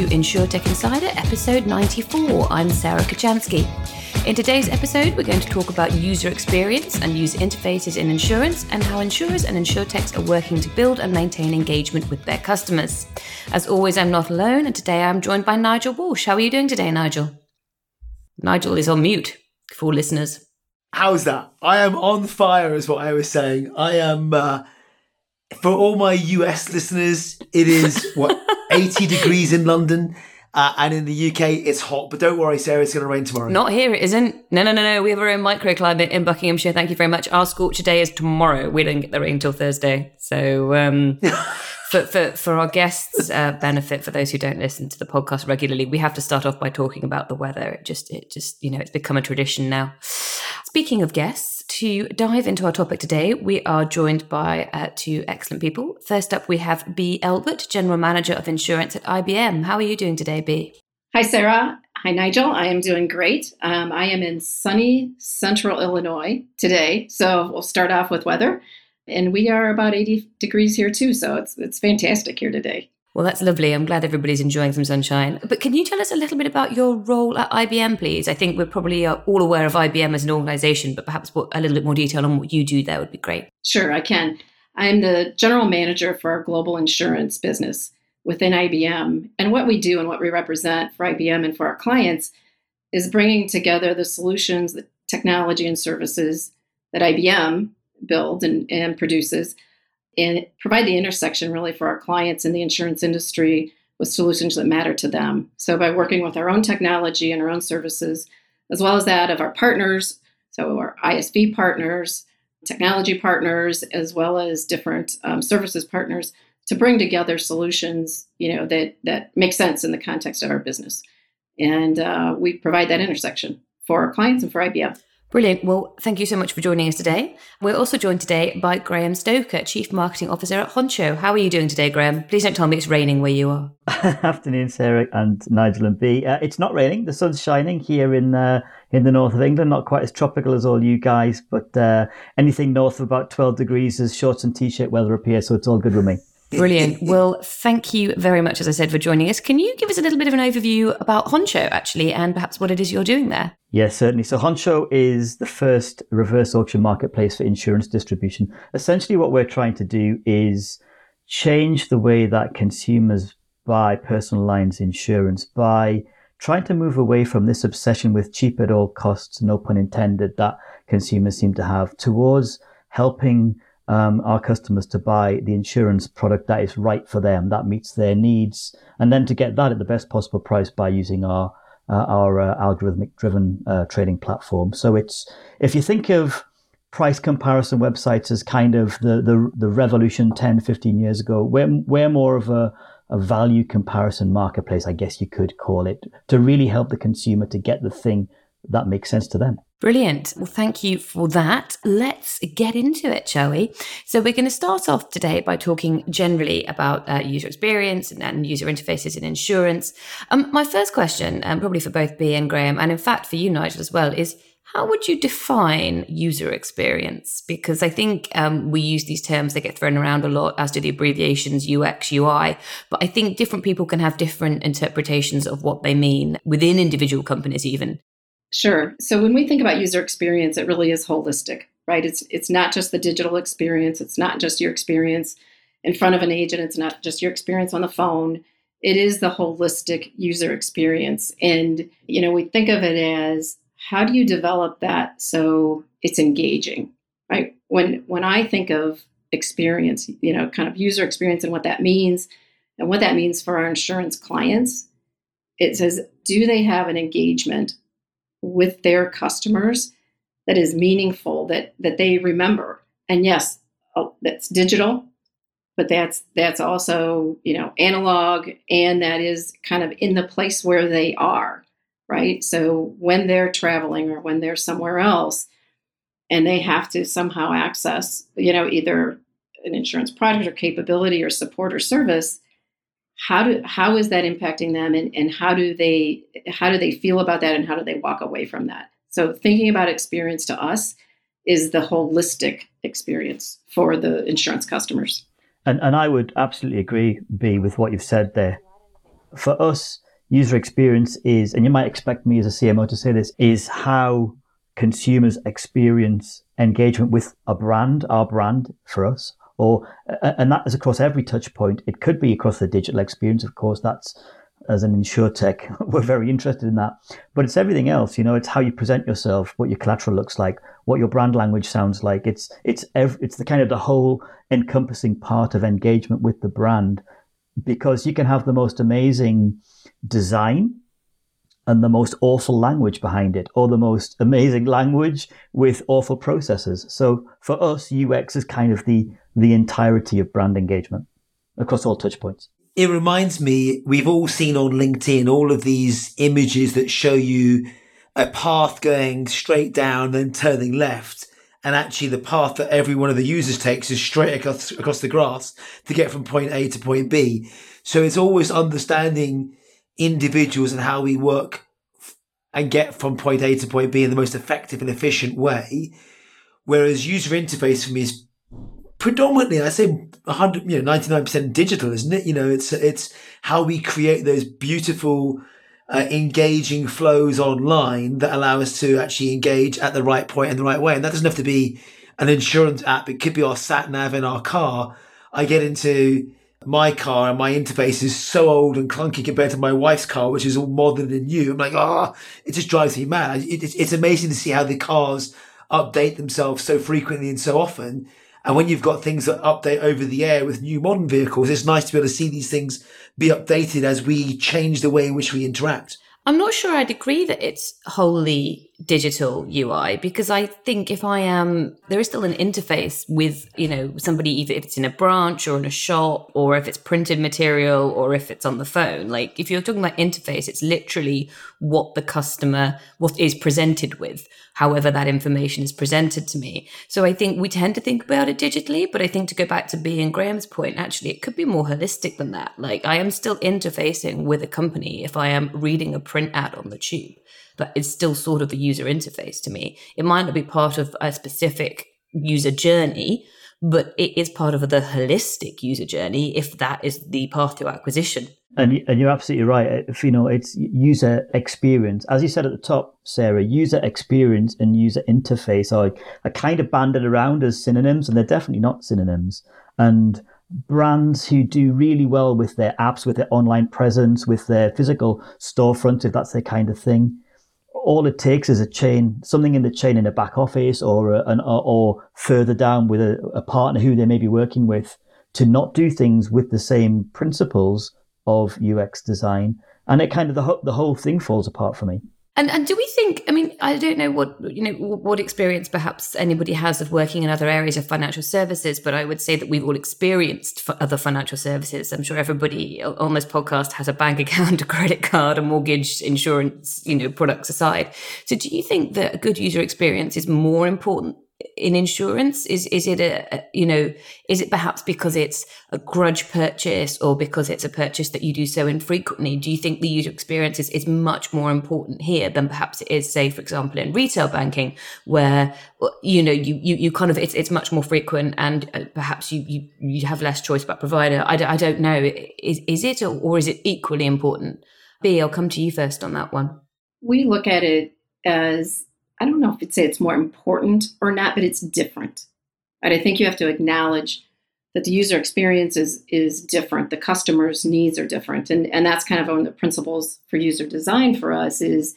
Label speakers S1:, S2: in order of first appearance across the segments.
S1: to InsurTech Insider episode 94. I'm Sarah Kocianski. In today's episode, we're going to talk about user experience and user interfaces in insurance and how insurers and insurtechs are working to build and maintain engagement with their customers. As always, I'm not alone, and today I'm joined by Nigel Walsh. How are you doing today, Nigel? Nigel is on mute for listeners.
S2: How's that? I am on fire, is what I was saying. I am. Uh, for all my US listeners, it is what 80 degrees in London. Uh, and in the UK, it's hot. But don't worry, Sarah, it's going to rain tomorrow.
S1: Not here, it isn't. No, no, no, no. We have our own microclimate in Buckinghamshire. Thank you very much. Our scorcher day is tomorrow. We don't get the rain till Thursday. So, um, for, for, for our guests' uh, benefit, for those who don't listen to the podcast regularly, we have to start off by talking about the weather. It just, it just, you know, it's become a tradition now. Speaking of guests, to dive into our topic today, we are joined by uh, two excellent people. First up, we have Bea Elbert, General Manager of Insurance at IBM. How are you doing today, Bea?
S3: Hi, Sarah. Hi, Nigel. I am doing great. Um, I am in sunny central Illinois today. So we'll start off with weather. And we are about 80 degrees here, too. So it's, it's fantastic here today.
S1: Well, that's lovely. I'm glad everybody's enjoying some sunshine. But can you tell us a little bit about your role at IBM, please? I think we're probably uh, all aware of IBM as an organization, but perhaps a little bit more detail on what you do there would be great.
S3: Sure, I can. I'm the general manager for our global insurance business within IBM. And what we do and what we represent for IBM and for our clients is bringing together the solutions, the technology, and services that IBM builds and, and produces and provide the intersection really for our clients in the insurance industry with solutions that matter to them. So, by working with our own technology and our own services, as well as that of our partners, so our ISV partners, technology partners, as well as different um, services partners, to bring together solutions, you know, that that make sense in the context of our business, and uh, we provide that intersection for our clients and for IBM.
S1: Brilliant. Well, thank you so much for joining us today. We're also joined today by Graeme Stoker, Chief Marketing Officer at Honcho. How are you doing today, Graeme? Please don't tell me it's raining where you are.
S4: Afternoon, Sarah and Nigel and Bea. Uh, it's not raining. The sun's shining here in uh, in the north of England. Not quite as tropical as all you guys, but uh, anything north of about 12 degrees is shorts and t-shirt weather up here, so it's all good with me.
S1: Brilliant. Well, thank you very much, as I said, for joining us. Can you give us a little bit of an overview about Honcho, actually, and perhaps what it is you're doing there?
S4: Yes, certainly. So Honcho is the first reverse auction marketplace for insurance distribution. Essentially, what we're trying to do is change the way that consumers buy personal lines insurance by trying to move away from this obsession with cheap at all costs, no pun intended, that consumers seem to have, towards helping um, our customers to buy the insurance product that is right for them, that meets their needs, and then to get that at the best possible price by using our uh, our uh, algorithmic driven uh, trading platform. So it's if you think of price comparison websites as kind of the, the, the revolution 10, 15 years ago, we're, we're more of a, a value comparison marketplace, I guess you could call it, to really help the consumer to get the thing that makes sense to them.
S1: Brilliant. Well, thank you for that. Let's get into it, shall we? So, we're going to start off today by talking generally about uh, user experience and, and, user interfaces in insurance. Um, my first question, um, probably for both Bea and Graeme, and in fact for you, Nigel, as well, is how would you define user experience? Because I think um, we use these terms, they get thrown around a lot, as do the abbreviations UX, UI. But I think different people can have different interpretations of what they mean within individual companies, even.
S3: Sure. So when we think about user experience, it really is holistic, right? It's it's not just the digital experience, it's not just your experience in front of an agent, it's not just your experience on the phone. It is the holistic user experience. And you know, we think of it as how do you develop that so it's engaging, right? When when I think of experience, you know, kind of user experience and what that means and what that means for our insurance clients, it says do they have an engagement with their customers that is meaningful that that they remember. And yes oh, that's digital but that's that's also you know analog and that is kind of in the place where they are right? So when they're traveling or when they're somewhere else and they have to somehow access you know either an insurance product or capability or support or service how do how is that impacting them and, and how do they how do they feel about that and how do they walk away from that? So thinking about experience to us is the holistic experience for the insurance customers.
S4: And and i would absolutely agree Bea with what you've said there. For us, user experience is, and you might expect me as a CMO to say this, is how consumers experience engagement with a brand, our brand for us, or and that is across every touch point. It could be across the digital experience, of course. That's as an tech, we're very interested in that. But it's everything else, you know. It's how you present yourself, what your collateral looks like, what your brand language sounds like. It's it's ev- it's the kind of the whole encompassing part of engagement with the brand, because you can have the most amazing design and the most awful language behind it, or the most amazing language with awful processes. So for us, UX is kind of the the entirety of brand engagement across all touch points.
S2: It reminds me, we've all seen on LinkedIn all of these images that show you a path going straight down, then turning left. And actually, the path that every one of the users takes is straight across, across the grass to get from point A to point B. So it's always understanding individuals and how we work and get from point A to point B in the most effective and efficient way. Whereas user interface for me is predominantly, I say 100, you know, 99% digital, isn't it? You know, it's, it's how we create those beautiful, uh, engaging flows online that allow us to actually engage at the right point in the right way. And that doesn't have to be an insurance app. It could be our sat nav in our car. I get into my car and my interface is so old and clunky compared to my wife's car, which is all modern and new. I'm like, ah, oh, it just drives me mad. It, it's, it's amazing to see how the cars update themselves so frequently and so often. And when you've got things that update over the air with new modern vehicles, it's nice to be able to see these things be updated as we change the way in which we interact.
S1: I'm not sure I'd agree that it's wholly digital UI because I think if I am, there is still an interface with, you know, somebody, either if it's in a branch or in a shop or if it's printed material or if it's on the phone. Like if you're talking about interface, it's literally what the customer, what is presented with, however that information is presented to me. So I think we tend to think about it digitally, but I think to go back to Bea and Graeme's point, actually, it could be more holistic than that. Like I am still interfacing with a company if I am reading a print ad on the tube, but it's still sort of a user interface to me. It might not be part of a specific user journey, but it is part of the holistic user journey if that is the path to acquisition.
S4: And, and you're absolutely right. Uh, if, you know, it's user experience. As you said at the top, Sarah, user experience and user interface are, are kind of banded around as synonyms, and they're definitely not synonyms. And brands who do really well with their apps, with their online presence, with their physical storefront, if that's their kind of thing. All it takes is a chain, something in the chain in a back office or a, an, or, further down with a, a partner who they may be working with to not do things with the same principles of UX design. And it kind of the, the whole thing falls apart for me.
S1: And and do we think? I mean, I don't know what you know what experience perhaps anybody has of working in other areas of financial services, but I would say that we've all experienced other financial services. I'm sure everybody uh, on this podcast has a bank account, a credit card, a mortgage, insurance, you know, products aside. So, do you think that a good user experience is more important in insurance? Is is it a, you know is it perhaps because it's a grudge purchase or because it's a purchase that you do so infrequently? Do you think the user experience is, is much more important here than perhaps it is, say, for example, in retail banking, where you know you you, you kind of it's it's much more frequent and uh, perhaps you, you you have less choice about provider. I, I don't know. Is is it or, or is it equally important? Bea, I'll come to you first on that one.
S3: We look at it as I don't know if it's say it's more important or not, but it's different. And I think you have to acknowledge that the user experience is is different. The customer's needs are different, and and that's kind of one of the principles for user design for us is,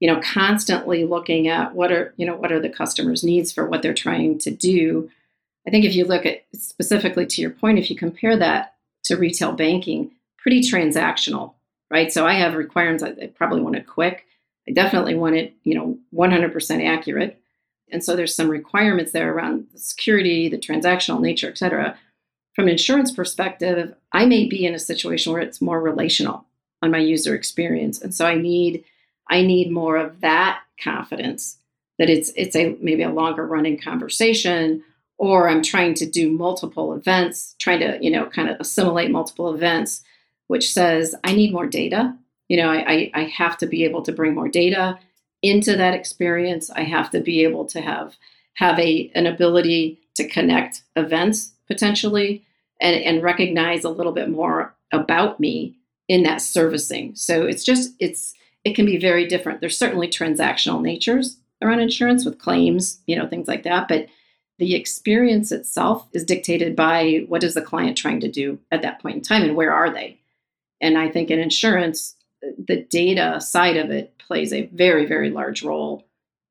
S3: you know, constantly looking at what are you know what are the customer's needs for what they're trying to do. I think if you look at specifically to your point, if you compare that to retail banking, pretty transactional, right? So I have requirements. I probably want it quick. I definitely want it, you know, 100% accurate. And so there's some requirements there around the security, the transactional nature, et cetera. From an insurance perspective, I may be in a situation where it's more relational on my user experience. And so I need I need more of that confidence that it's it's a maybe a longer running conversation or I'm trying to do multiple events, trying to, you know, kind of assimilate multiple events, which says I need more data you know, I, I have to be able to bring more data into that experience. I have to be able to have have a an ability to connect events potentially and, and recognize a little bit more about me in that servicing. So it's just it's it can be very different. There's certainly transactional natures around insurance with claims, you know, things like that, but the experience itself is dictated by what is the client trying to do at that point in time and where are they. And I think in insurance, the data side of it plays a very, very large role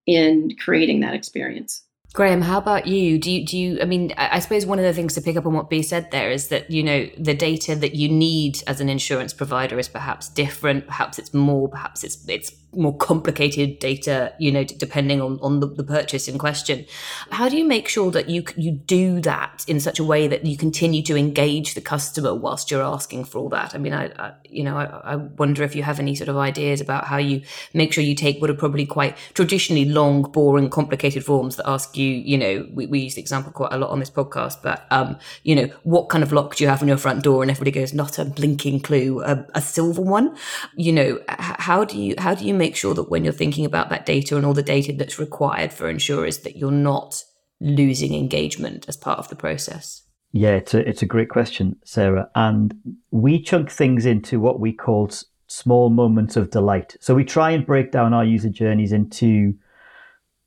S3: in creating that experience.
S1: Graeme, how about you? Do you do you I mean I suppose one of the things to pick up on what Bea said there is that you know the data that you need as an insurance provider is perhaps different, perhaps it's more, perhaps it's it's more complicated data, you know, depending on, on the, the, purchase in question. How do you make sure that you you do that in such a way that you continue to engage the customer whilst you're asking for all that? I mean, I, I you know, I, I, wonder if you have any sort of ideas about how you make sure you take what are probably quite traditionally long, boring, complicated forms that ask you, you know, we, we use the example quite a lot on this podcast, but um, you know, what kind of lock do you have on your front door? And everybody goes, not a blinking clue, a, a silver one. You know, how do you how do you make sure that when you're thinking about that data and all the data that's required for insurers, that you're not losing engagement as part of the process?
S4: Yeah, it's a, it's a great question, Sarah. And we chunk things into what we call small moments of delight. So we try and break down our user journeys into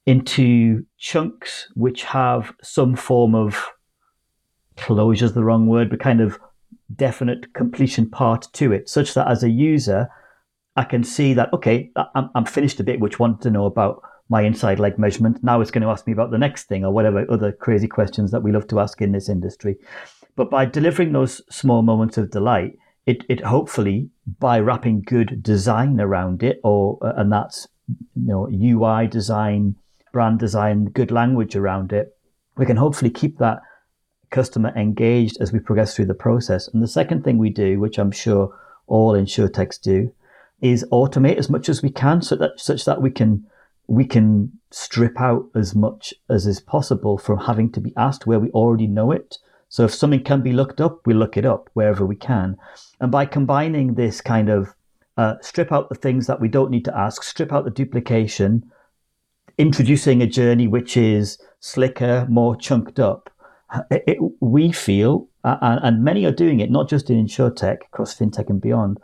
S4: into chunks which have some form of closure is the wrong word, but kind of definite completion part to it, such that as a user, I can see that, okay, I'm, I'm finished a bit, which wanted to know about my inside leg measurement. Now it's going to ask me about the next thing or whatever other crazy questions that we love to ask in this industry. But by delivering those small moments of delight, it, it hopefully by wrapping good design around it, or uh, and that's you know UI design, brand design, good language around it, we can hopefully keep that customer engaged as we progress through the process. And the second thing we do, which I'm sure all insurtechs do, is automate as much as we can so that such that we can we can strip out as much as is possible from having to be asked where we already know it. So if something can be looked up, we look it up wherever we can. And by combining this kind of uh, strip out the things that we don't need to ask, strip out the duplication, introducing a journey which is slicker, more chunked up, it, it, we feel, uh, and many are doing it, not just in insurtech, across fintech and beyond,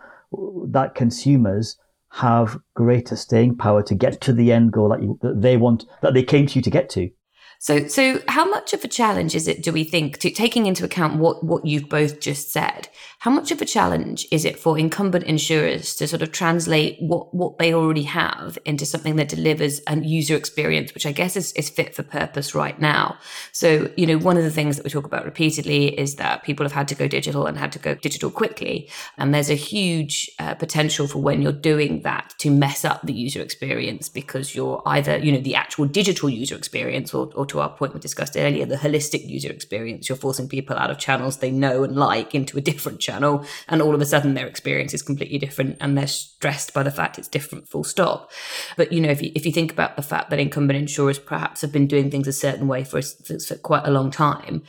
S4: that consumers have greater staying power to get to the end goal that, you, that they want, that they came to you to get to.
S1: So, so how much of a challenge is it? Do we think, to, taking into account what what you've both just said, how much of a challenge is it for incumbent insurers to sort of translate what what they already have into something that delivers a user experience, which I guess is, is fit for purpose right now? So, you know, one of the things that we talk about repeatedly is that people have had to go digital and had to go digital quickly, and there's a huge uh, potential for when you're doing that to mess up the user experience because you're either you know the actual digital user experience or, or to our point we discussed earlier, the holistic user experience. You're forcing people out of channels they know and like into a different channel, and all of a sudden their experience is completely different, and they're stressed by the fact it's different. Full stop. But you know, if you if you think about the fact that incumbent insurers perhaps have been doing things a certain way for, for quite a long time,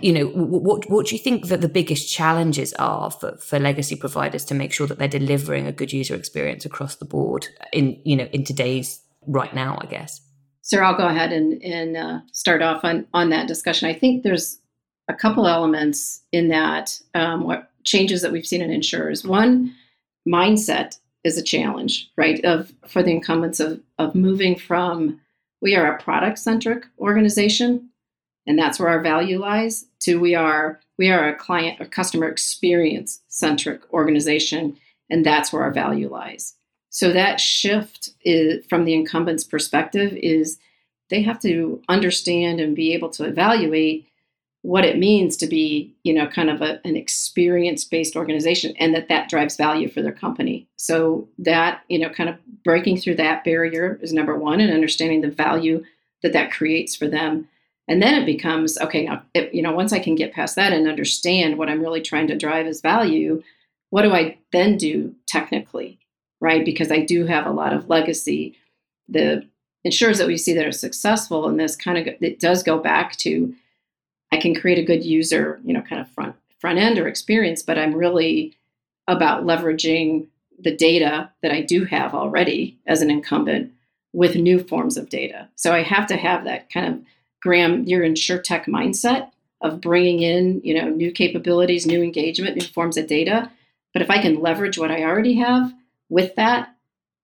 S1: you know what what do you think that the biggest challenges are for, for legacy providers to make sure that they're delivering a good user experience across the board in you know in today's right now i guess
S3: sir I'll go ahead and, and uh, start off on, on that discussion. I think there's a couple elements in that um, what changes that we've seen in insurers. One, mindset is a challenge, right? Of for the incumbents of of moving from we are a product centric organization, and that's where our value lies, to we are we are a client or customer experience centric organization, and that's where our value lies. So that shift is, from the incumbent's perspective is they have to understand and be able to evaluate what it means to be, you know, kind of a, an experience-based organization, and that that drives value for their company. So that, you know, kind of breaking through that barrier is number one, and understanding the value that that creates for them. And then it becomes okay. Now, it, you know, once I can get past that and understand what I'm really trying to drive as value, what do I then do technically? right? Because I do have a lot of legacy. The insurers that we see that are successful in this kind of it does go back to I can create a good user, you know, kind of front front end or experience, but I'm really about leveraging the data that I do have already as an incumbent with new forms of data. So I have to have that kind of Graeme, your insurtech mindset of bringing in, you know, new capabilities, new engagement, new forms of data But if I can leverage what I already have with that,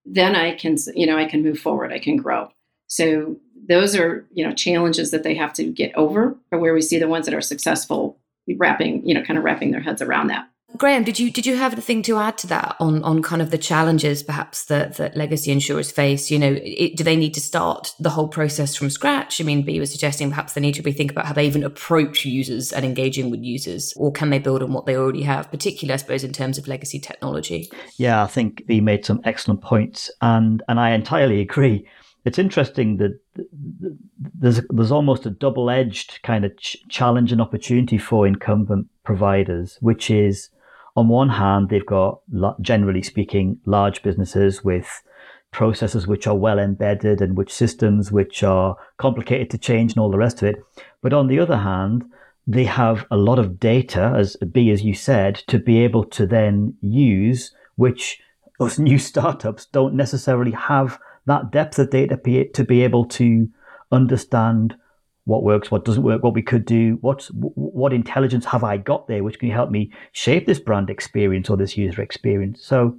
S3: then I can, you know, I can move forward, I can grow. So those are, you know, challenges that they have to get over, or where we see the ones that are successful wrapping, you know, kind of wrapping their heads around that.
S1: Graeme, did you did you have anything to add to that on on kind of the challenges perhaps that that legacy insurers face? You know, it, do they need to start the whole process from scratch? I mean, Bea was suggesting perhaps they need to rethink about how they even approach users and engaging with users, or can they build on what they already have, particularly I suppose in terms of legacy technology?
S4: Yeah, I think Bea made some excellent points, and and I entirely agree. It's interesting that there's there's almost a double edged kind of ch- challenge and opportunity for incumbent providers, which is on one hand, they've got, generally speaking, large businesses with processes which are well embedded and which systems which are complicated to change and all the rest of it. But on the other hand, they have a lot of data, as Bea, as you said, to be able to then use, which us new startups don't necessarily have that depth of data to be able to understand what works, what doesn't work, what we could do, what what intelligence have I got there, which can help me shape this brand experience or this user experience. So,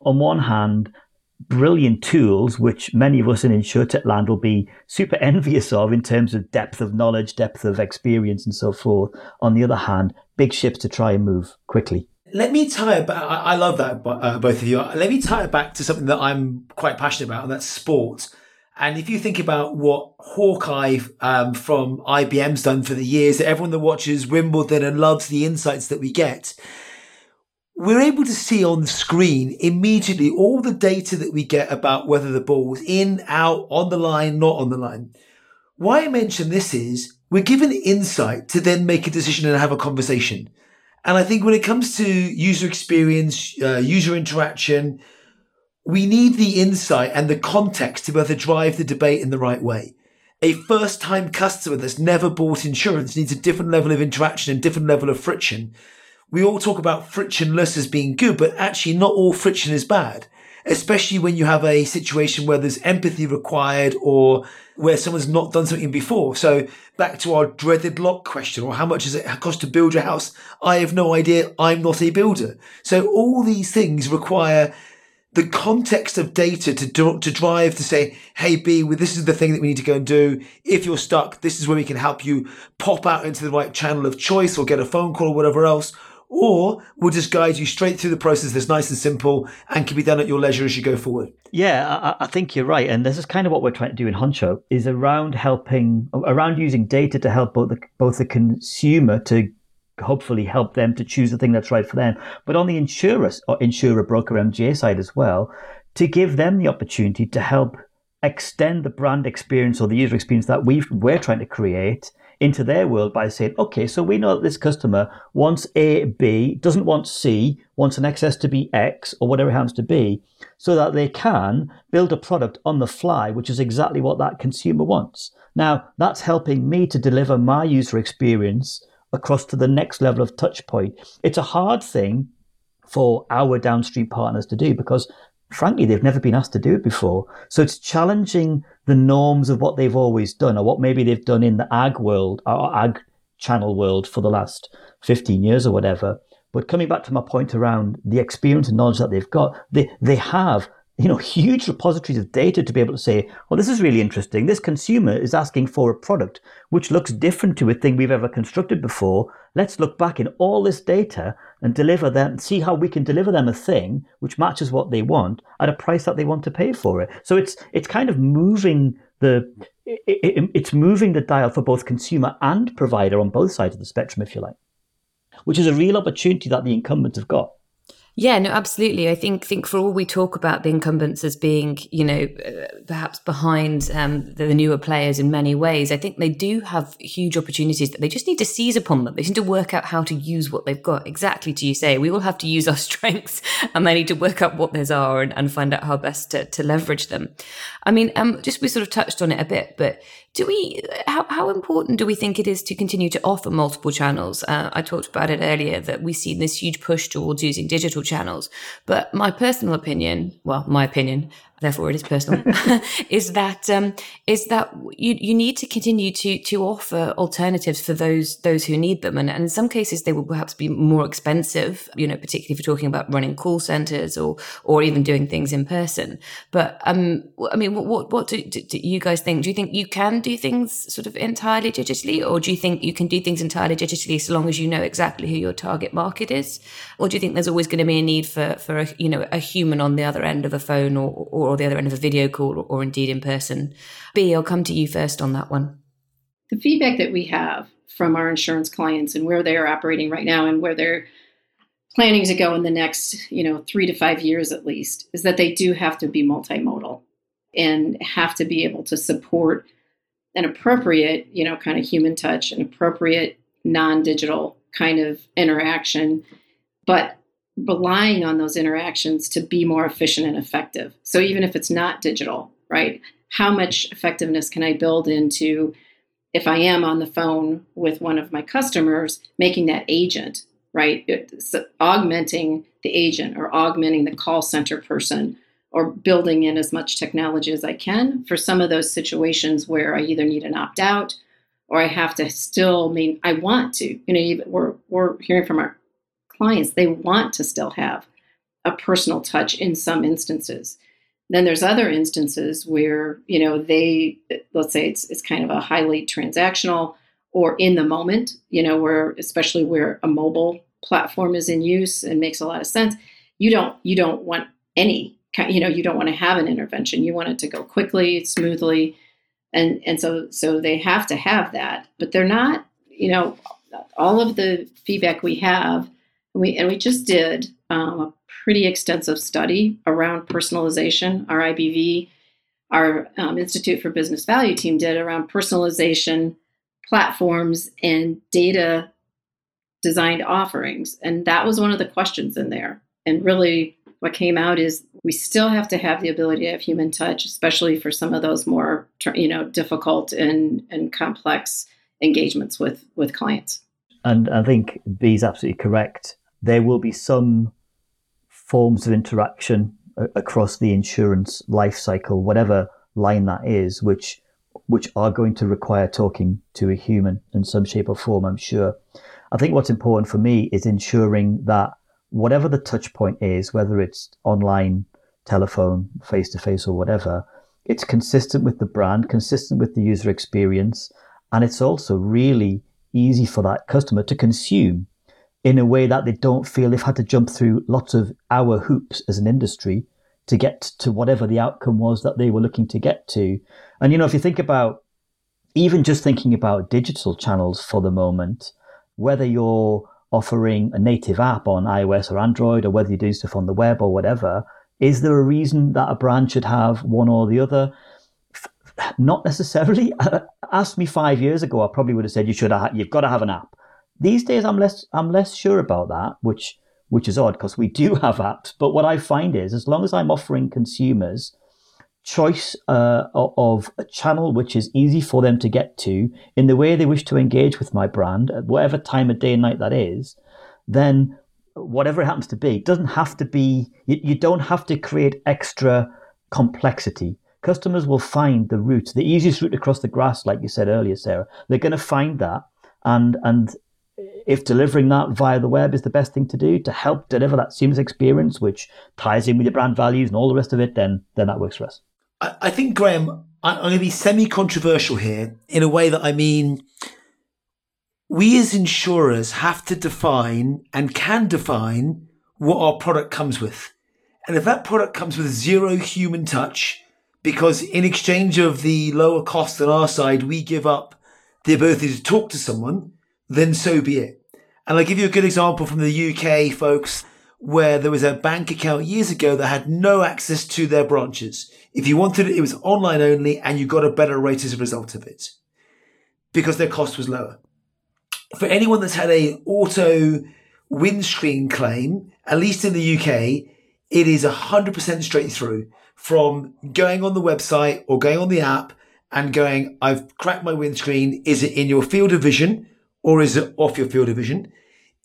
S4: on one hand, brilliant tools, which many of us in InsurTech land will be super envious of in terms of depth of knowledge, depth of experience, and so forth. On the other hand, big ships to try and move quickly.
S2: Let me tie it back. I love that, uh, both of you. Let me tie it back to something that I'm quite passionate about, and that's sport. And if you think about what Hawk-Eye um, from IBM's done for the years, everyone that watches Wimbledon and loves the insights that we get, we're able to see on the screen immediately all the data that we get about whether the ball's in, out, on the line, not on the line. Why I mention this is we're given insight to then make a decision and have a conversation. And I think when it comes to user experience, uh, user interaction, we need the insight and the context to be able to drive the debate in the right way. A first time customer that's never bought insurance needs a different level of interaction and different level of friction. We all talk about frictionless as being good, but actually not all friction is bad, especially when you have a situation where there's empathy required or where someone's not done something before. So back to our dreaded lock question or how much does it cost to build your house? I have no idea. I'm not a builder. So all these things require the context of data to to drive to say, hey B, this is the thing that we need to go and do. If you're stuck, this is where we can help you pop out into the right channel of choice or get a phone call or whatever else. Or we'll just guide you straight through the process that's nice and simple and can be done at your leisure as you go forward.
S4: Yeah, I, I think you're right. And this is kind of what we're trying to do in Honcho is around helping, around using data to help both the, both the consumer to hopefully help them to choose the thing that's right for them. But on the insurer or insurer broker MGA side as well, to give them the opportunity to help extend the brand experience or the user experience that we we're trying to create into their world by saying, okay, so we know that this customer wants A, B, doesn't want C, wants an excess to be X or whatever it happens to be, so that they can build a product on the fly, which is exactly what that consumer wants. Now, that's helping me to deliver my user experience across to the next level of touch point. It's a hard thing for our downstream partners to do because frankly they've never been asked to do it before. So it's challenging the norms of what they've always done or what maybe they've done in the ag world or ag channel world for the last 15 years or whatever. But coming back to my point around the experience and knowledge that they've got, they, they have you know, huge repositories of data to be able to say, well, this is really interesting. This consumer is asking for a product which looks different to a thing we've ever constructed before. Let's look back in all this data and deliver them, see how we can deliver them a thing which matches what they want at a price that they want to pay for it. So it's it's kind of moving the it, it, it's moving the dial for both consumer and provider on both sides of the spectrum, if you like, which is a real opportunity that the incumbents have got.
S1: Yeah, no, absolutely. I think think for all we talk about the incumbents as being, you know, uh, perhaps behind um, the, the, newer players in many ways, I think they do have huge opportunities that they just need to seize upon them. They need to work out how to use what they've got. Exactly to you say, we all have to use our strengths, and they need to work out what those are and, and find out how best to, to leverage them. I mean, um, just we sort of touched on it a bit, but do we how, how important do we think it is to continue to offer multiple channels? Uh, i talked about it earlier that we see this huge push towards using digital channels. But my personal opinion well my opinion therefore it is personal, is that um, is that you you need to continue to to offer alternatives for those those who need them, and, and in some cases they will perhaps be more expensive. You know, particularly if you're talking about running call centers or or even doing things in person. But um, I mean, what what do, do, do you guys think? Do you think you can do things sort of entirely digitally, or do you think you can do things entirely digitally so long as you know exactly who your target market is, or do you think there's always going to be a need for for a you know a human on the other end of a phone or or the other end of a video call or, or indeed in person? Bea, I'll come to you first on that one.
S3: The feedback that we have from our insurance clients and where they are operating right now and where they're planning to go in the next, you know, three to five years at least, is that they do have to be multimodal and have to be able to support an appropriate, you know, kind of human touch, an appropriate non-digital kind of interaction, but relying on those interactions to be more efficient and effective. So even if it's not digital, right? How much effectiveness can I build into if I am on the phone with one of my customers, making that agent, right? It's augmenting the agent or augmenting the call center person or building in as much technology as I can for some of those situations where I either need an opt out or I have to still I mean I want to. You know, we're we're hearing from our clients they want to still have a personal touch in some instances. Then there's other instances where you know they let's say it's it's kind of a highly transactional or in the moment, you know, where especially where a mobile platform is in use and makes a lot of sense. You don't you don't want any you know you don't want to have an intervention. You want it to go quickly, smoothly, and and so so they have to have that. But they're not you know all of the feedback we have and we and we just did um, a pretty extensive study around personalization. Our IBV, our um, Institute for Business Value team did around personalization platforms and data designed offerings, and that was one of the questions in there. And really, what came out is we still have to have the ability to have human touch, especially for some of those more you know difficult and and complex engagements with with clients.
S4: And I think Bea is absolutely correct. There will be some forms of interaction across the insurance life cycle, whatever line that is, which which are going to require talking to a human in some shape or form, I'm sure. I think what's important for me is ensuring that whatever the touch point is, whether it's online, telephone, face to face, or whatever, it's consistent with the brand, consistent with the user experience, and it's also really easy for that customer to consume in a way that they don't feel they've had to jump through lots of our hoops as an industry to get to whatever the outcome was that they were looking to get to. And, you know, if you think about even just thinking about digital channels for the moment, whether you're offering a native app on iOS or Android, or whether you're doing stuff on the web or whatever, is there a reason that a brand should have one or the other? Not necessarily. Ask me five years ago, I probably would have said you should have, you've got to have an app. These days, I'm less I'm less sure about that, which which is odd because we do have apps. But what I find is, as long as I'm offering consumers choice uh, of a channel which is easy for them to get to in the way they wish to engage with my brand at whatever time of day and night that is, then whatever it happens to be, it doesn't have to be. You, you don't have to create extra complexity customers will find the route, the easiest route across the grass, like you said earlier, Sarah. They're going to find that, and and if delivering that via the web is the best thing to do to help deliver that seamless experience, which ties in with your brand values and all the rest of it, then then that works for us.
S2: I, I think, Graeme, I'm going to be semi-controversial here in a way that I mean, we as insurers have to define and can define what our product comes with. And if that product comes with zero human touch, because in exchange of the lower cost on our side, we give up the ability to talk to someone, then so be it. And I'll give you a good example from the UK, folks, where there was a bank account years ago that had no access to their branches. If you wanted it, it was online only and you got a better rate as a result of it because their cost was lower. For anyone that's had a auto windscreen claim, at least in the UK, it is 100% straight through from going on the website or going on the app and going, I've cracked my windscreen. Is it in your field of vision? or is it off your field of vision?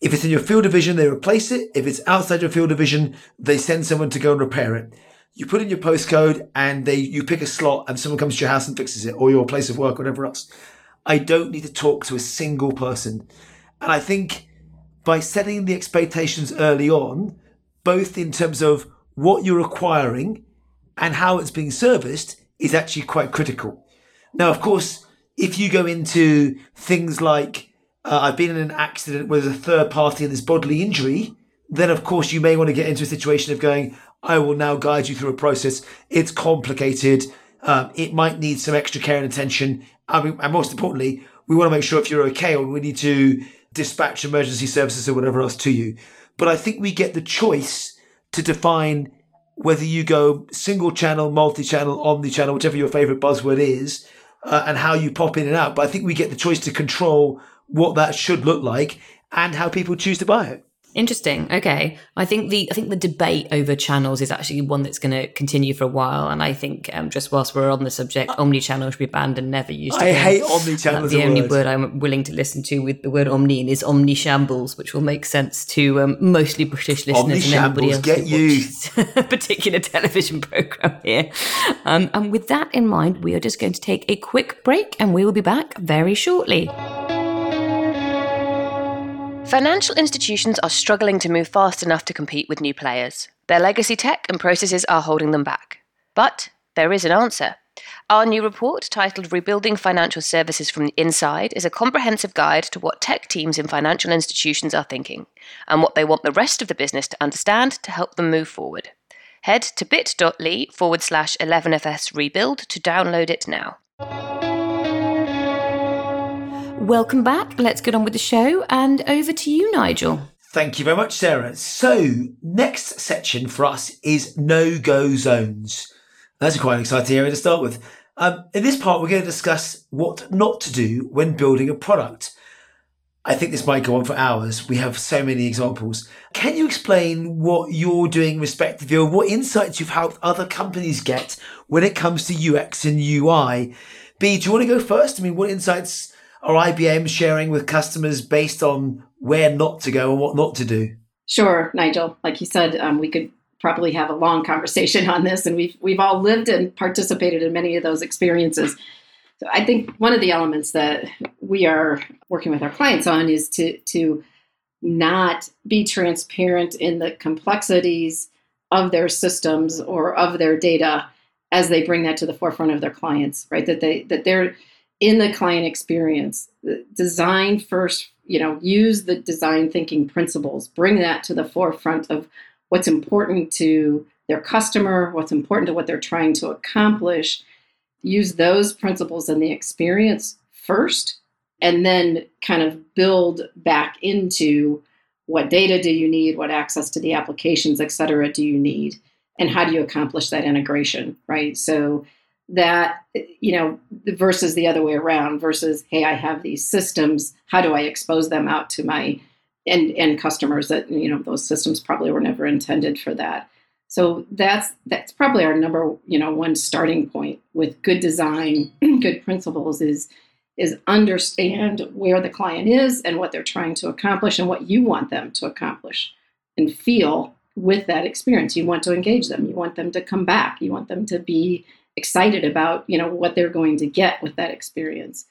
S2: If it's in your field of vision, they replace it. If it's outside your field of vision, they send someone to go and repair it. you put in your postcode and they you pick a slot and someone comes to your house and fixes it or your place of work, whatever else. I don't need to talk to a single person. And I think by setting the expectations early on, both in terms of what you're acquiring and how it's being serviced, is actually quite critical. Now, of course, if you go into things like uh, I've been in an accident where there's a third party and there's bodily injury, then of course you may want to get into a situation of going, I will now guide you through a process. It's complicated. Um, it might need some extra care and attention. I mean, and most importantly, we want to make sure if you're okay or we need to dispatch emergency services or whatever else to you. But I think we get the choice to define whether you go single channel, multi channel, omni channel, whichever your favorite buzzword is, uh, and how you pop in and out. But I think we get the choice to control what that should look like and how people choose to buy it.
S1: Interesting. Okay, I think the I think the debate over channels is actually one that's going to continue for a while, and I think um, just whilst we're on the subject, omni-channel should be banned and never used.
S2: I hate omni-channel.
S1: the only
S2: word.
S1: word. I'm willing to listen to with the word omni is omni-shambles, which will make sense to um, mostly British listeners and everybody else
S2: get
S1: you. a particular television program here. Um, and with that in mind, we are just going to take a quick break, and we will be back very shortly. Financial institutions are struggling to move fast enough to compete with new players. Their legacy tech and processes are holding them back. But there is an answer. Our new report, titled Rebuilding Financial Services from the Inside, is a comprehensive guide to what tech teams in financial institutions are thinking and what they want the rest of the business to understand to help them move forward. Head to bit.ly forward slash 11FS rebuild to download it now. Welcome back. Let's get on with the show and over to you, Nigel.
S2: Thank you very much, Sarah. So, next section for us is no go zones. That's quite an exciting area to start with. Um, in this part, we're going to discuss what not to do when building a product. I think this might go on for hours. We have so many examples. Can you explain what you're doing respectively or what insights you've helped other companies get when it comes to UX and UI? Bea, do you want to go first? I mean, what insights are IBM sharing with customers based on where not to go and what not to do?
S3: Sure, Nigel. Like you said, um, we could probably have a long conversation on this, and we've we've all lived and participated in many of those experiences. So I think one of the elements that we are working with our clients on is to to not be transparent in the complexities of their systems or of their data as they bring that to the forefront of their clients, right? That they that they're in the client experience. Design first, you know, use the design thinking principles, bring that to the forefront of what's important to their customer, what's important to what they're trying to accomplish. Use those principles in the experience first, and then kind of build back into what data do you need, what access to the applications, et cetera, do you need, and how do you accomplish that integration, right? So that you know versus the other way around versus hey i have these systems how do i expose them out to my end end customers that you know those systems probably were never intended for that. So that's that's probably our number you know one starting point with good design good principles is is understand where the client is and what they're trying to accomplish and what you want them to accomplish and feel with that experience. You want to engage them. You want them to come back. You want them to be excited about you know what they're going to get with that experience.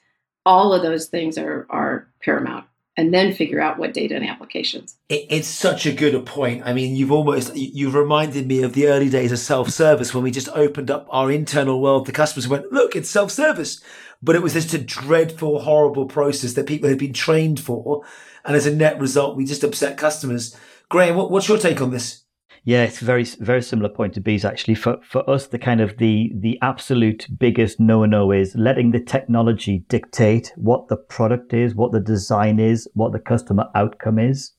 S3: All of those things are are paramount. And then figure out what data and applications.
S2: It, it's such a good point. I mean you've almost you've reminded me of the early days of self-service when we just opened up our internal world to customers and went look it's self-service. But it was just a dreadful horrible process that people had been trained for. And as a net result we just upset customers. Graeme what, what's your take on this
S4: yeah, it's very very similar point to Bea's actually. For for us, the kind of the the absolute biggest no no is letting the technology dictate what the product is, what the design is, what the customer outcome is.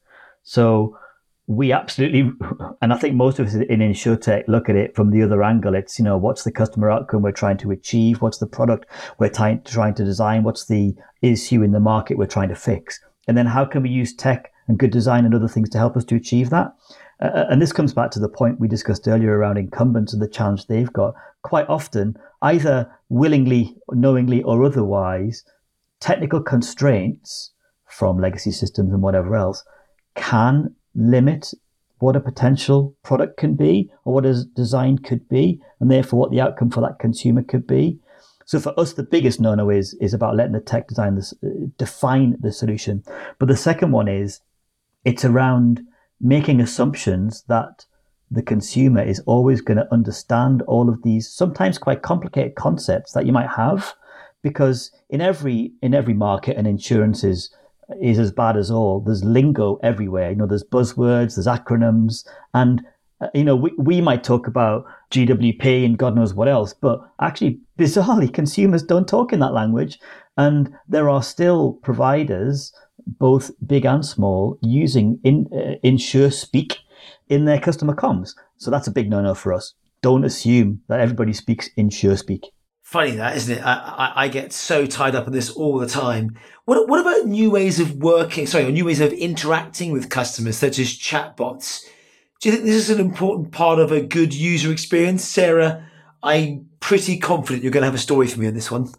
S4: So we absolutely, and I think most of us in insurtech look at it from the other angle. It's you know what's the customer outcome we're trying to achieve, what's the product we're trying to design, what's the issue in the market we're trying to fix, and then how can we use tech and good design and other things to help us to achieve that. Uh, and this comes back to the point we discussed earlier around incumbents and the challenge they've got. Quite often, either willingly, knowingly, or otherwise, technical constraints from legacy systems and whatever else can limit what a potential product can be or what a design could be, and therefore what the outcome for that consumer could be. So for us, the biggest no-no is is about letting the tech design this, uh, define the solution. But the second one is it's around making assumptions that the consumer is always going to understand all of these sometimes quite complicated concepts that you might have because in every in every market and insurance is is as bad as all there's lingo everywhere. You know there's buzzwords there's acronyms and uh, you know we, we might talk about gwp and god knows what else but actually bizarrely consumers don't talk in that language and there are still providers both big and small using in uh, insure speak in their customer comms. So that's a big no-no for us. Don't assume that everybody speaks insure speak.
S2: Funny that, isn't it? I, I, I, get so tied up in this all the time. What, what about new ways of working, sorry, or new ways of interacting with customers, such as chatbots? Do you think this is an important part of a good user experience? Sarah, I'm pretty confident you're going to have a story for me on this one.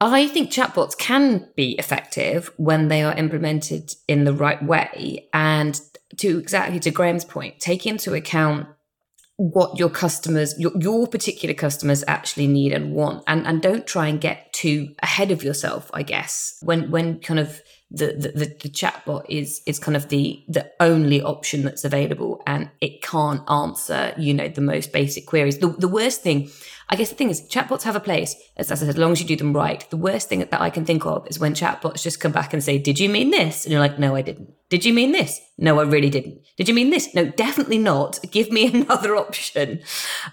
S1: I think chatbots can be effective when they are implemented in the right way. And to exactly to Graeme's point, take into account what your customers, your, your particular customers actually need and want. And, and don't try and get too ahead of yourself, I guess, when, when kind of the, the, the, chatbot is, is kind of the, the only option that's available and it can't answer, you know, the most basic queries. The, the worst thing I guess the thing is, chatbots have a place, as, as as long as you do them right. The worst thing that I can think of is when chatbots just come back and say, Did you mean this? And you're like, No, I didn't. Did you mean this? No, I really didn't. Did you mean this? No, definitely not. Give me another option.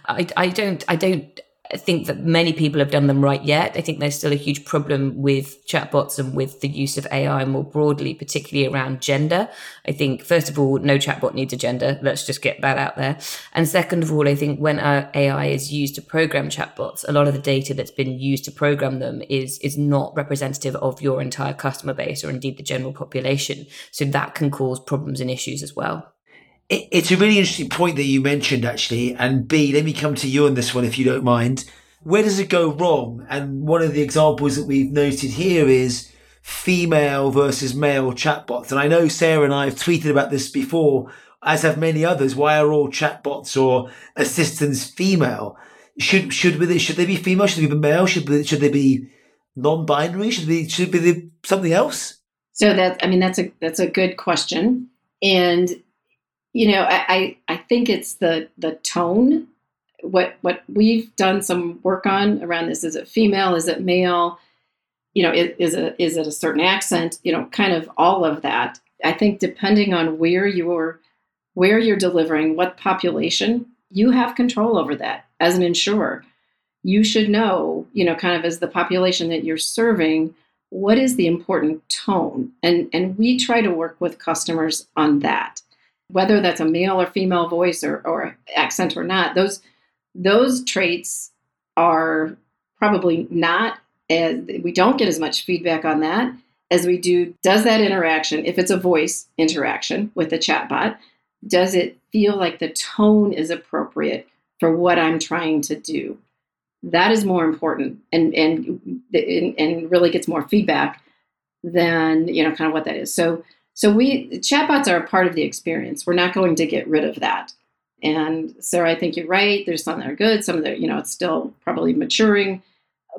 S1: I, I don't, I don't, I think that many people have done them right yet. I think there's still a huge problem with chatbots and with the use of AI more broadly, particularly around gender. I think, first of all, no chatbot needs a gender. Let's just get that out there. And second of all, I think when AI is used to program chatbots, a lot of the data that's been used to program them is, is not representative of your entire customer base or indeed the general population. So that can cause problems and issues as well
S2: it's a really interesting point that you mentioned, actually. And Bea, let me come to you on this one, if you don't mind. Where does it go wrong? And one of the examples that we've noted here is female versus male chatbots. And I know Sarah and I have tweeted about this before, as have many others. Why are all chatbots or assistants female? Should should they should they be female? Should they be male? Should they, should they be non-binary? Should they should be something else?
S3: So that I mean that's a that's a good question, and you know, I, I think it's the the tone. What what we've done some work on around this is it female, is it male? You know, is, is it is it a certain accent? You know, kind of all of that. I think depending on where you're where you're delivering, what population, you have control over that as an insurer. You should know, you know, kind of as the population that you're serving, what is the important tone? And and we try to work with customers on that whether that's a male or female voice or, or accent or not, those those traits are probably not as we don't get as much feedback on that as we do does that interaction if it's a voice interaction with the chatbot does it feel like the tone is appropriate for what i'm trying to do? That is more important and and and really gets more feedback than you know kind of what that is. So so we chatbots are a part of the experience. We're not going to get rid of that. And Sarah, I think you're right. There's some that are good, some that you know it's still probably maturing,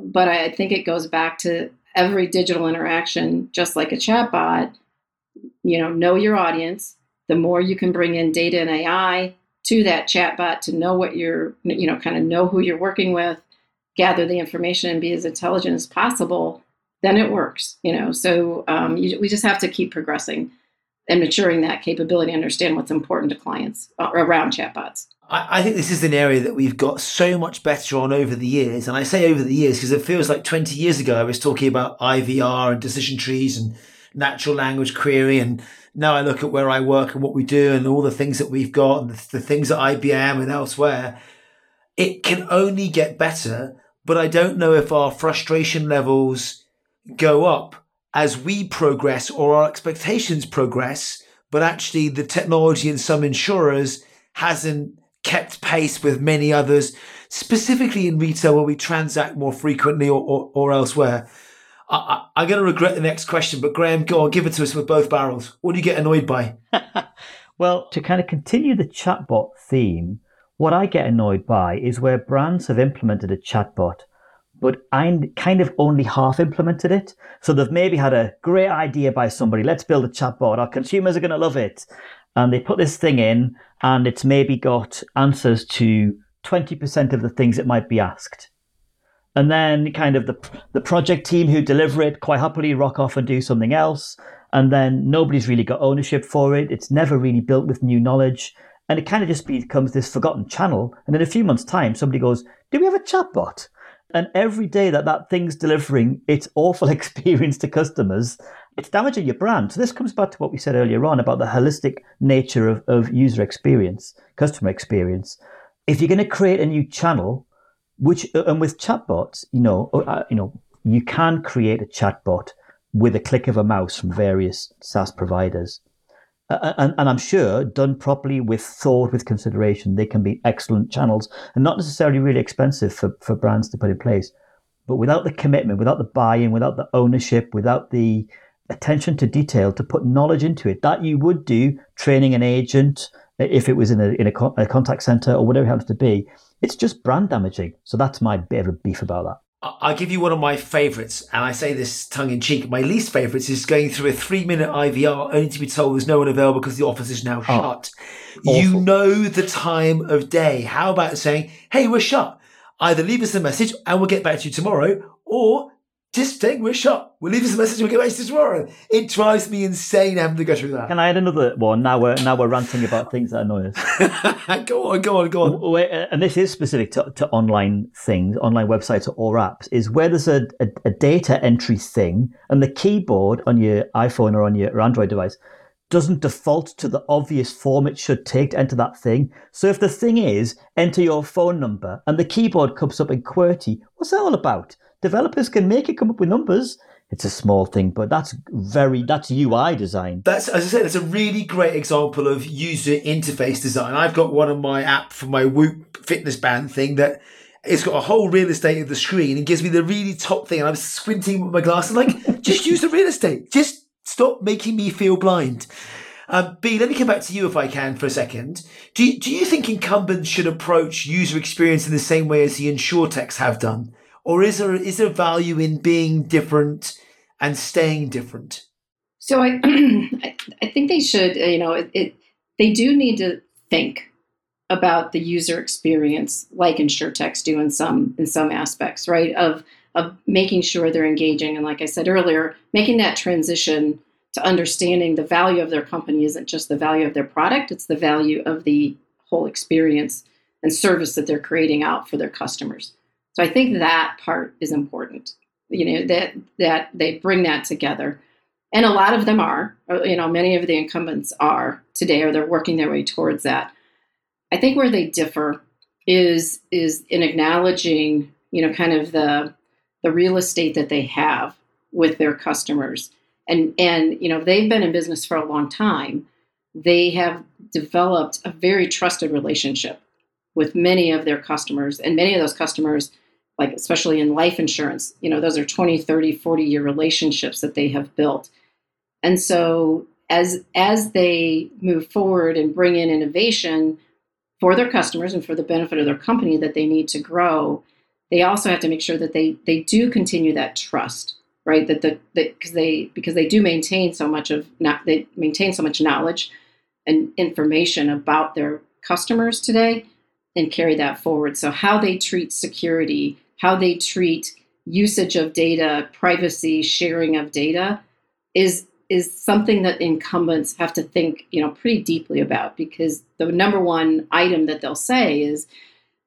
S3: but I think it goes back to every digital interaction, just like a chatbot. You know, know your audience. The more you can bring in data and AI to that chatbot to know what you're, you know, kind of know who you're working with, gather the information, and be as intelligent as possible then it works. You know, so um, you, we just have to keep progressing and maturing that capability, understand what's important to clients uh, around chatbots.
S2: I, I think this is an area that we've got so much better on over the years, and I say over the years because it feels like 20 years ago I was talking about IVR and decision trees and natural language query and now I look at where I work and what we do and all the things that we've got and the, the things at IBM and elsewhere, it can only get better. But I don't know if our frustration levels go up as we progress or our expectations progress, but actually the technology in some insurers hasn't kept pace with many others, specifically in retail where we transact more frequently or, or, or elsewhere. I, am going to regret the next question, but Graeme, go on, give it to us with both barrels. What do you get annoyed by?
S4: Well, to kind of continue the chatbot theme, what I get annoyed by is where brands have implemented a chatbot, but I kind of only half implemented it. So they've maybe had a great idea by somebody, let's build a chatbot, our consumers are going to love it. And they put this thing in, and it's maybe got answers to 20% of the things it might be asked. And then kind of the, the project team who deliver it quite happily rock off and do something else. And then nobody's really got ownership for it. It's never really built with new knowledge. And it kind of just becomes this forgotten channel. And in a few months' time, somebody goes, Do we have a chatbot? And every day that that thing's delivering its awful experience to customers, it's damaging your brand. So this comes back to what we said earlier on about the holistic nature of, of user experience, customer experience. If you're going to create a new channel, which and with chatbots, you know, uh, you know, you can create a chatbot with a click of a mouse from various SaaS providers. And, and, I'm sure done properly with thought, with consideration, they can be excellent channels and not necessarily really expensive for, for brands to put in place. But without the commitment, without the buy-in, without the ownership, without the attention to detail to put knowledge into it that you would do training an agent if it was in a, in a, a contact center or whatever it happens to be, it's just brand damaging. So that's my bit of a beef about that.
S2: I'll give you one of my favourites, and I say this tongue in cheek. My least favourites is going through a three minute IVR only to be told there's no one available because the office is now oh, shut. Awful. You know the time of day. How about saying, hey, we're shut? Either leave us a message and we'll get back to you tomorrow, or just take we're shut. We'll leave a message. We'll get back to tomorrow. It drives me insane having to go through that.
S4: Can I add another one? Now we're now we're ranting about things that annoy
S2: us. go on, go on, go on.
S4: Uh, and this is specific to, to online things, online websites or apps. Is where there's a, a, a data entry thing, and the keyboard on your iPhone or on your Android device doesn't default to the obvious form it should take to enter that thing. So if the thing is enter your phone number and the keyboard comes up in QWERTY, what's that all about? Developers can make it come up with numbers. It's a small thing, but that's very that's UI design.
S2: That's as I said, it's a really great example of user interface design. I've got one of my app for my Whoop fitness band thing that it's got a whole real estate of the screen and gives me the really top thing. And I'm squinting with my glasses, like, just use the real estate. Just stop making me feel blind. Um, Bea, let me come back to you if I can for a second. Do you, do you think incumbents should approach user experience in the same way as the insurtechs have done? Or is there is there value in being different and staying different?
S3: So I I think they should uh, you know it, it they do need to think about the user experience like insurtechs do in some in some aspects right of of making sure they're engaging and like I said earlier making that transition to understanding the value of their company isn't just the value of their product it's the value of the whole experience and service that they're creating out for their customers so I think that part is important. You know that that they bring that together, and a lot of them are. Uh, you know, many of the incumbents are today, or they're working their way towards that. I think where they differ is is in acknowledging, you know, kind of the the real estate that they have with their customers, and and you know they've been in business for a long time. They have developed a very trusted relationship with many of their customers, and many of those customers like especially in life insurance you know those are 20 30 40 year relationships that they have built. And so as as they move forward and bring in innovation for their customers and for the benefit of their company that they need to grow they also have to make sure that they they do continue that trust right? That the because they because they do maintain so much of not they maintain so much knowledge and information about their customers today and carry that forward. So how they treat security how they treat usage of data, privacy, sharing of data is is something that incumbents have to think, you know, pretty deeply about because the number one item that they'll say is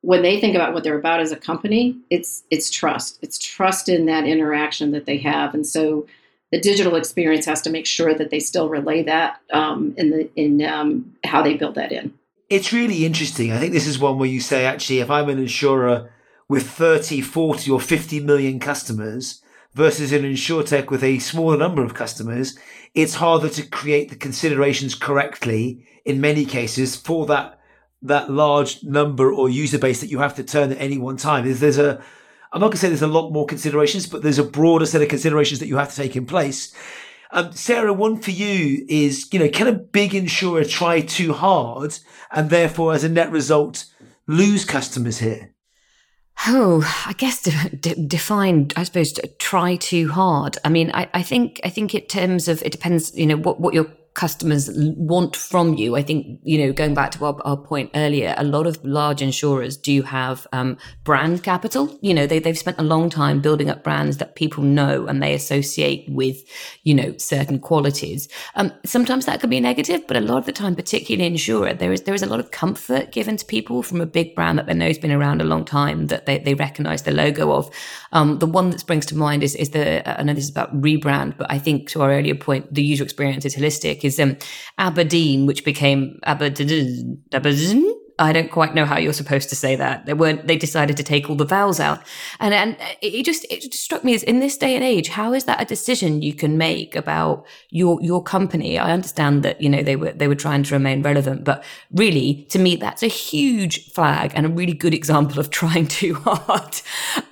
S3: when they think about what they're about as a company, it's it's trust. It's trust in that interaction that they have, and so the digital experience has to make sure that they still relay that um, in the in um, how they build that in.
S2: It's really interesting. I think this is one where you say, actually, if I'm an insurer with 30, 40 or 50 million customers versus an insurtech with a smaller number of customers, it's harder to create the considerations correctly in many cases for that that large number or user base that you have to turn at any one time. There's, there's a I'm not going to say there's a lot more considerations, but there's a broader set of considerations that you have to take in place. Um, Sarah, one for you is, you know, can a big insurer try too hard and therefore, as a net result, lose customers here?
S1: Oh, I guess de- de- define, I suppose, try too hard. I mean, I, I think, I think in terms of, it depends, you know, what, what your customers want from you. I think, you know, going back to our, our point earlier, a lot of large insurers do have um, brand capital. You know, they, they've spent a long time building up brands that people know and they associate with, you know, certain qualities. Um, sometimes that can be negative, but a lot of the time, particularly in insurer, there is, there is a lot of comfort given to people from a big brand that they know has been around a long time that they, they recognize the logo of. Um, the one that springs to mind is, is the, I know this is about rebrand, but I think to our earlier point, the user experience is holistic is um, Aberdeen, which became Aberdeen. Aberdeen? I don't quite know how you're supposed to say that. They weren't. They decided to take all the vowels out, and and it just it just struck me as in this day and age, how is that a decision you can make about your your company? I understand that you know they were they were trying to remain relevant, but really, to me, that's a huge flag and a really good example of trying too hard,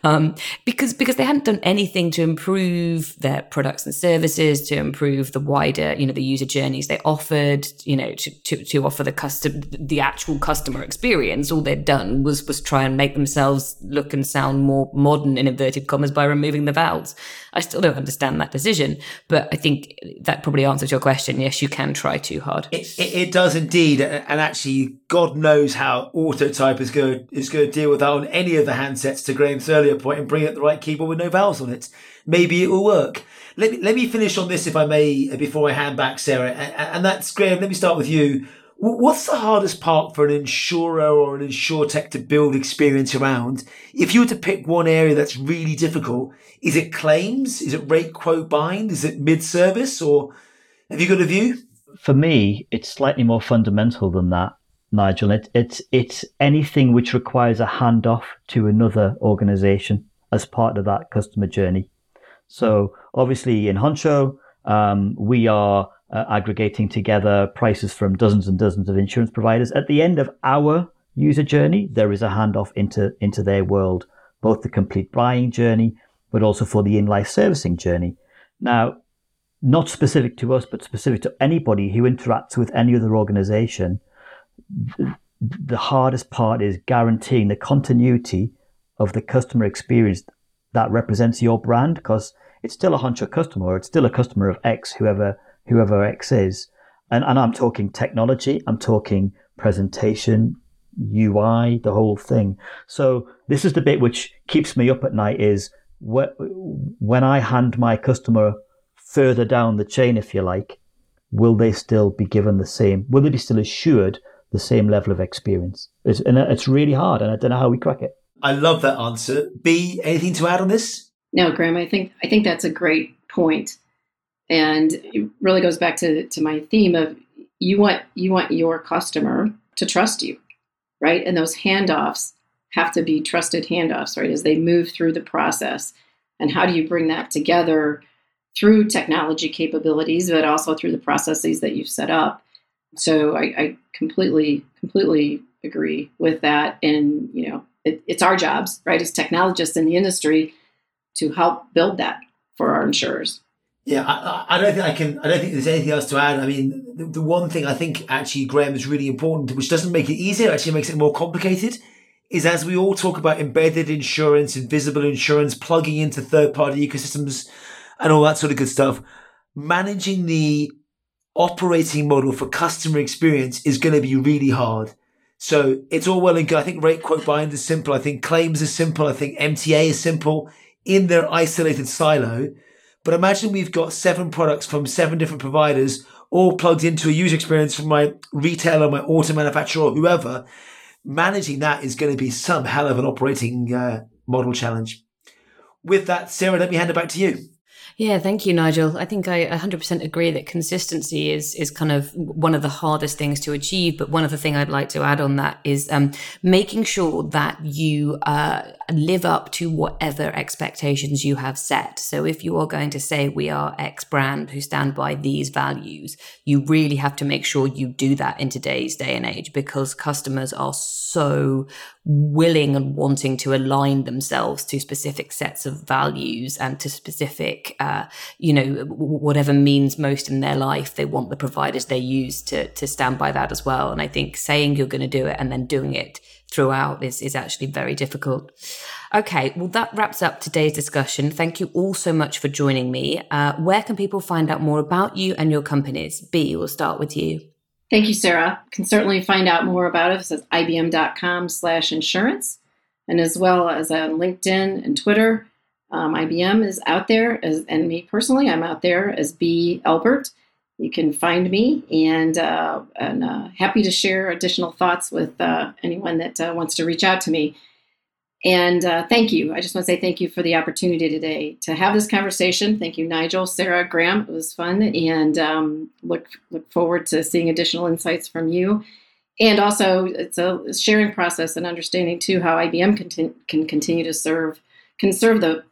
S1: um, because because they hadn't done anything to improve their products and services, to improve the wider you know the user journeys they offered, you know to to, to offer the custom the actual customer customer experience, all they'd done was was try and make themselves look and sound more modern in inverted commas by removing the vowels. I still don't understand that decision, but I think that probably answers your question. Yes, you can try too hard.
S2: It, it, it does indeed, and actually, God knows how Autotype is going is going to deal with that on any of the handsets. To Graeme's earlier point, and bring up the right keyboard with no vowels on it. Maybe it will work. Let me let me finish on this, if I may, before I hand back, Sarah. And that's Graham. Let me start with you. What's the hardest part for an insurer or an insurtech to build experience around? If you were to pick one area that's really difficult, is it claims? Is it rate quote bind? Is it mid service? Or have you got a view?
S4: For me, it's slightly more fundamental than that, Nigel. It, it's it's anything which requires a handoff to another organization as part of that customer journey. So obviously in Honcho, um, we are uh, aggregating together prices from dozens and dozens of insurance providers. At the end of our user journey, there is a handoff into, into their world, both the complete buying journey, but also for the in-life servicing journey. Now, not specific to us, but specific to anybody who interacts with any other organization, the hardest part is guaranteeing the continuity of the customer experience that represents your brand because it's still a Honcho customer, it's still a customer of X, whoever whoever X is. And, and I'm talking technology, I'm talking presentation, UI, the whole thing. So this is the bit which keeps me up at night is when I hand my customer further down the chain, if you like, will they still be given the same, will they be still assured the same level of experience? It's, and it's really hard and I don't know how we crack it.
S2: I love that answer. Bea, anything to add on this?
S3: No, Graeme, I think, I think that's a great point and it really goes back to, to my theme of you want you want your customer to trust you right? And those handoffs have to be trusted handoffs right? As they move through the process. And how do you bring that together through technology capabilities but also through the processes that you've set up? So i, I completely completely agree with that. And you know it, it's our jobs right as technologists in the industry to help build that for our insurers
S2: yeah, I, I, don't think I can. I don't think there's anything else to add. I mean, the, the, one thing I think actually Graeme is really important, which doesn't make it easier, actually makes it more complicated, is as we all talk about embedded insurance, invisible insurance, plugging into third-party ecosystems, and all that sort of good stuff. Managing the operating model for customer experience is going to be really hard. So it's all well and good. I think rate quote bind is simple. I think claims is simple. I think MTA is simple in their isolated silo but imagine we've got seven products from seven different providers, all plugged into a user experience from my retailer, my auto manufacturer, or whoever. Managing that is going to be some hell of an operating uh, model challenge. With that, Sarah, let me hand it back to you.
S1: Yeah, thank you, Nigel. I think I 100% agree that consistency is is kind of one of the hardest things to achieve. But one other thing I'd like to add on that is um, making sure that you uh, live up to whatever expectations you have set. So if you are going to say we are X brand who stand by these values, you really have to make sure you do that in today's day and age because customers are so willing and wanting to align themselves to specific sets of values and to specific, uh, you know, whatever means most in their life. They want the providers they use to to stand by that as well. And I think saying you're going to do it and then doing it throughout is is actually very difficult. Okay, well that wraps up today's discussion. Thank you all so much for joining me. Uh, where can people find out more about you and your companies? Bea, we'll start with you.
S3: Thank you, Sarah. You can certainly find out more about us at ibm.com slash insurance and as well as on LinkedIn and Twitter. Um, IBM is out there, as, and me personally, I'm out there as B. Elbert. You can find me, and, uh, and uh, happy to share additional thoughts with uh, anyone that uh, wants to reach out to me. And uh, thank you. I just want to say thank you for the opportunity today to have this conversation. Thank you, Nigel, Sarah, Graeme. It was fun, and um, look look forward to seeing additional insights from you. And also, it's a sharing process and understanding too how IBM can, can continue to serve can serve the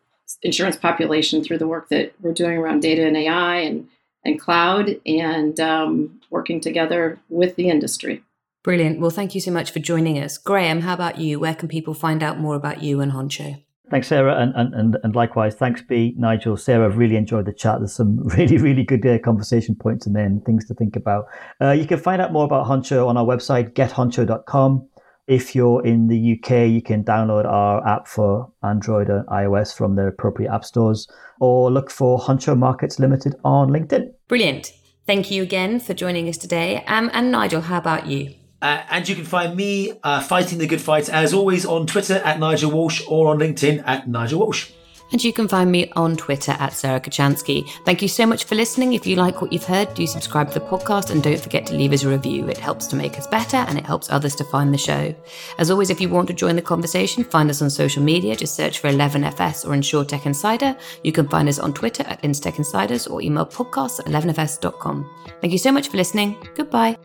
S3: insurance population through the work that we're doing around data and AI and and cloud, and um, working together with the industry.
S1: Brilliant. Well, thank you so much for joining us. Graeme, how about you? Where can people find out more about you and Honcho?
S4: Thanks, Sarah, and, and, and likewise, thanks, Bea, Nigel, Sarah. I've really enjoyed the chat. There's some really, really good uh, conversation points and then things to think about. Uh, you can find out more about Honcho on our website, gethoncho.com. If you're in the UK, you can download our app for Android and iOS from their appropriate app stores or look for Honcho Markets Limited on LinkedIn.
S1: Brilliant. Thank you again for joining us today. Um, and Nigel, how about you?
S2: Uh, and you can find me uh, fighting the good fight as always on Twitter at Nigel Walsh or on LinkedIn at Nigel Walsh.
S1: And you can find me on Twitter at Sarah Kocianski. Thank you so much for listening. If you like what you've heard, do subscribe to the podcast and don't forget to leave us a review. It helps to make us better and it helps others to find the show. As always, if you want to join the conversation, find us on social media. Just search for 11FS or InsurTech Insider. You can find us on Twitter at InsurTech Insiders or email podcasts at 11fs.com. Thank you so much for listening. Goodbye.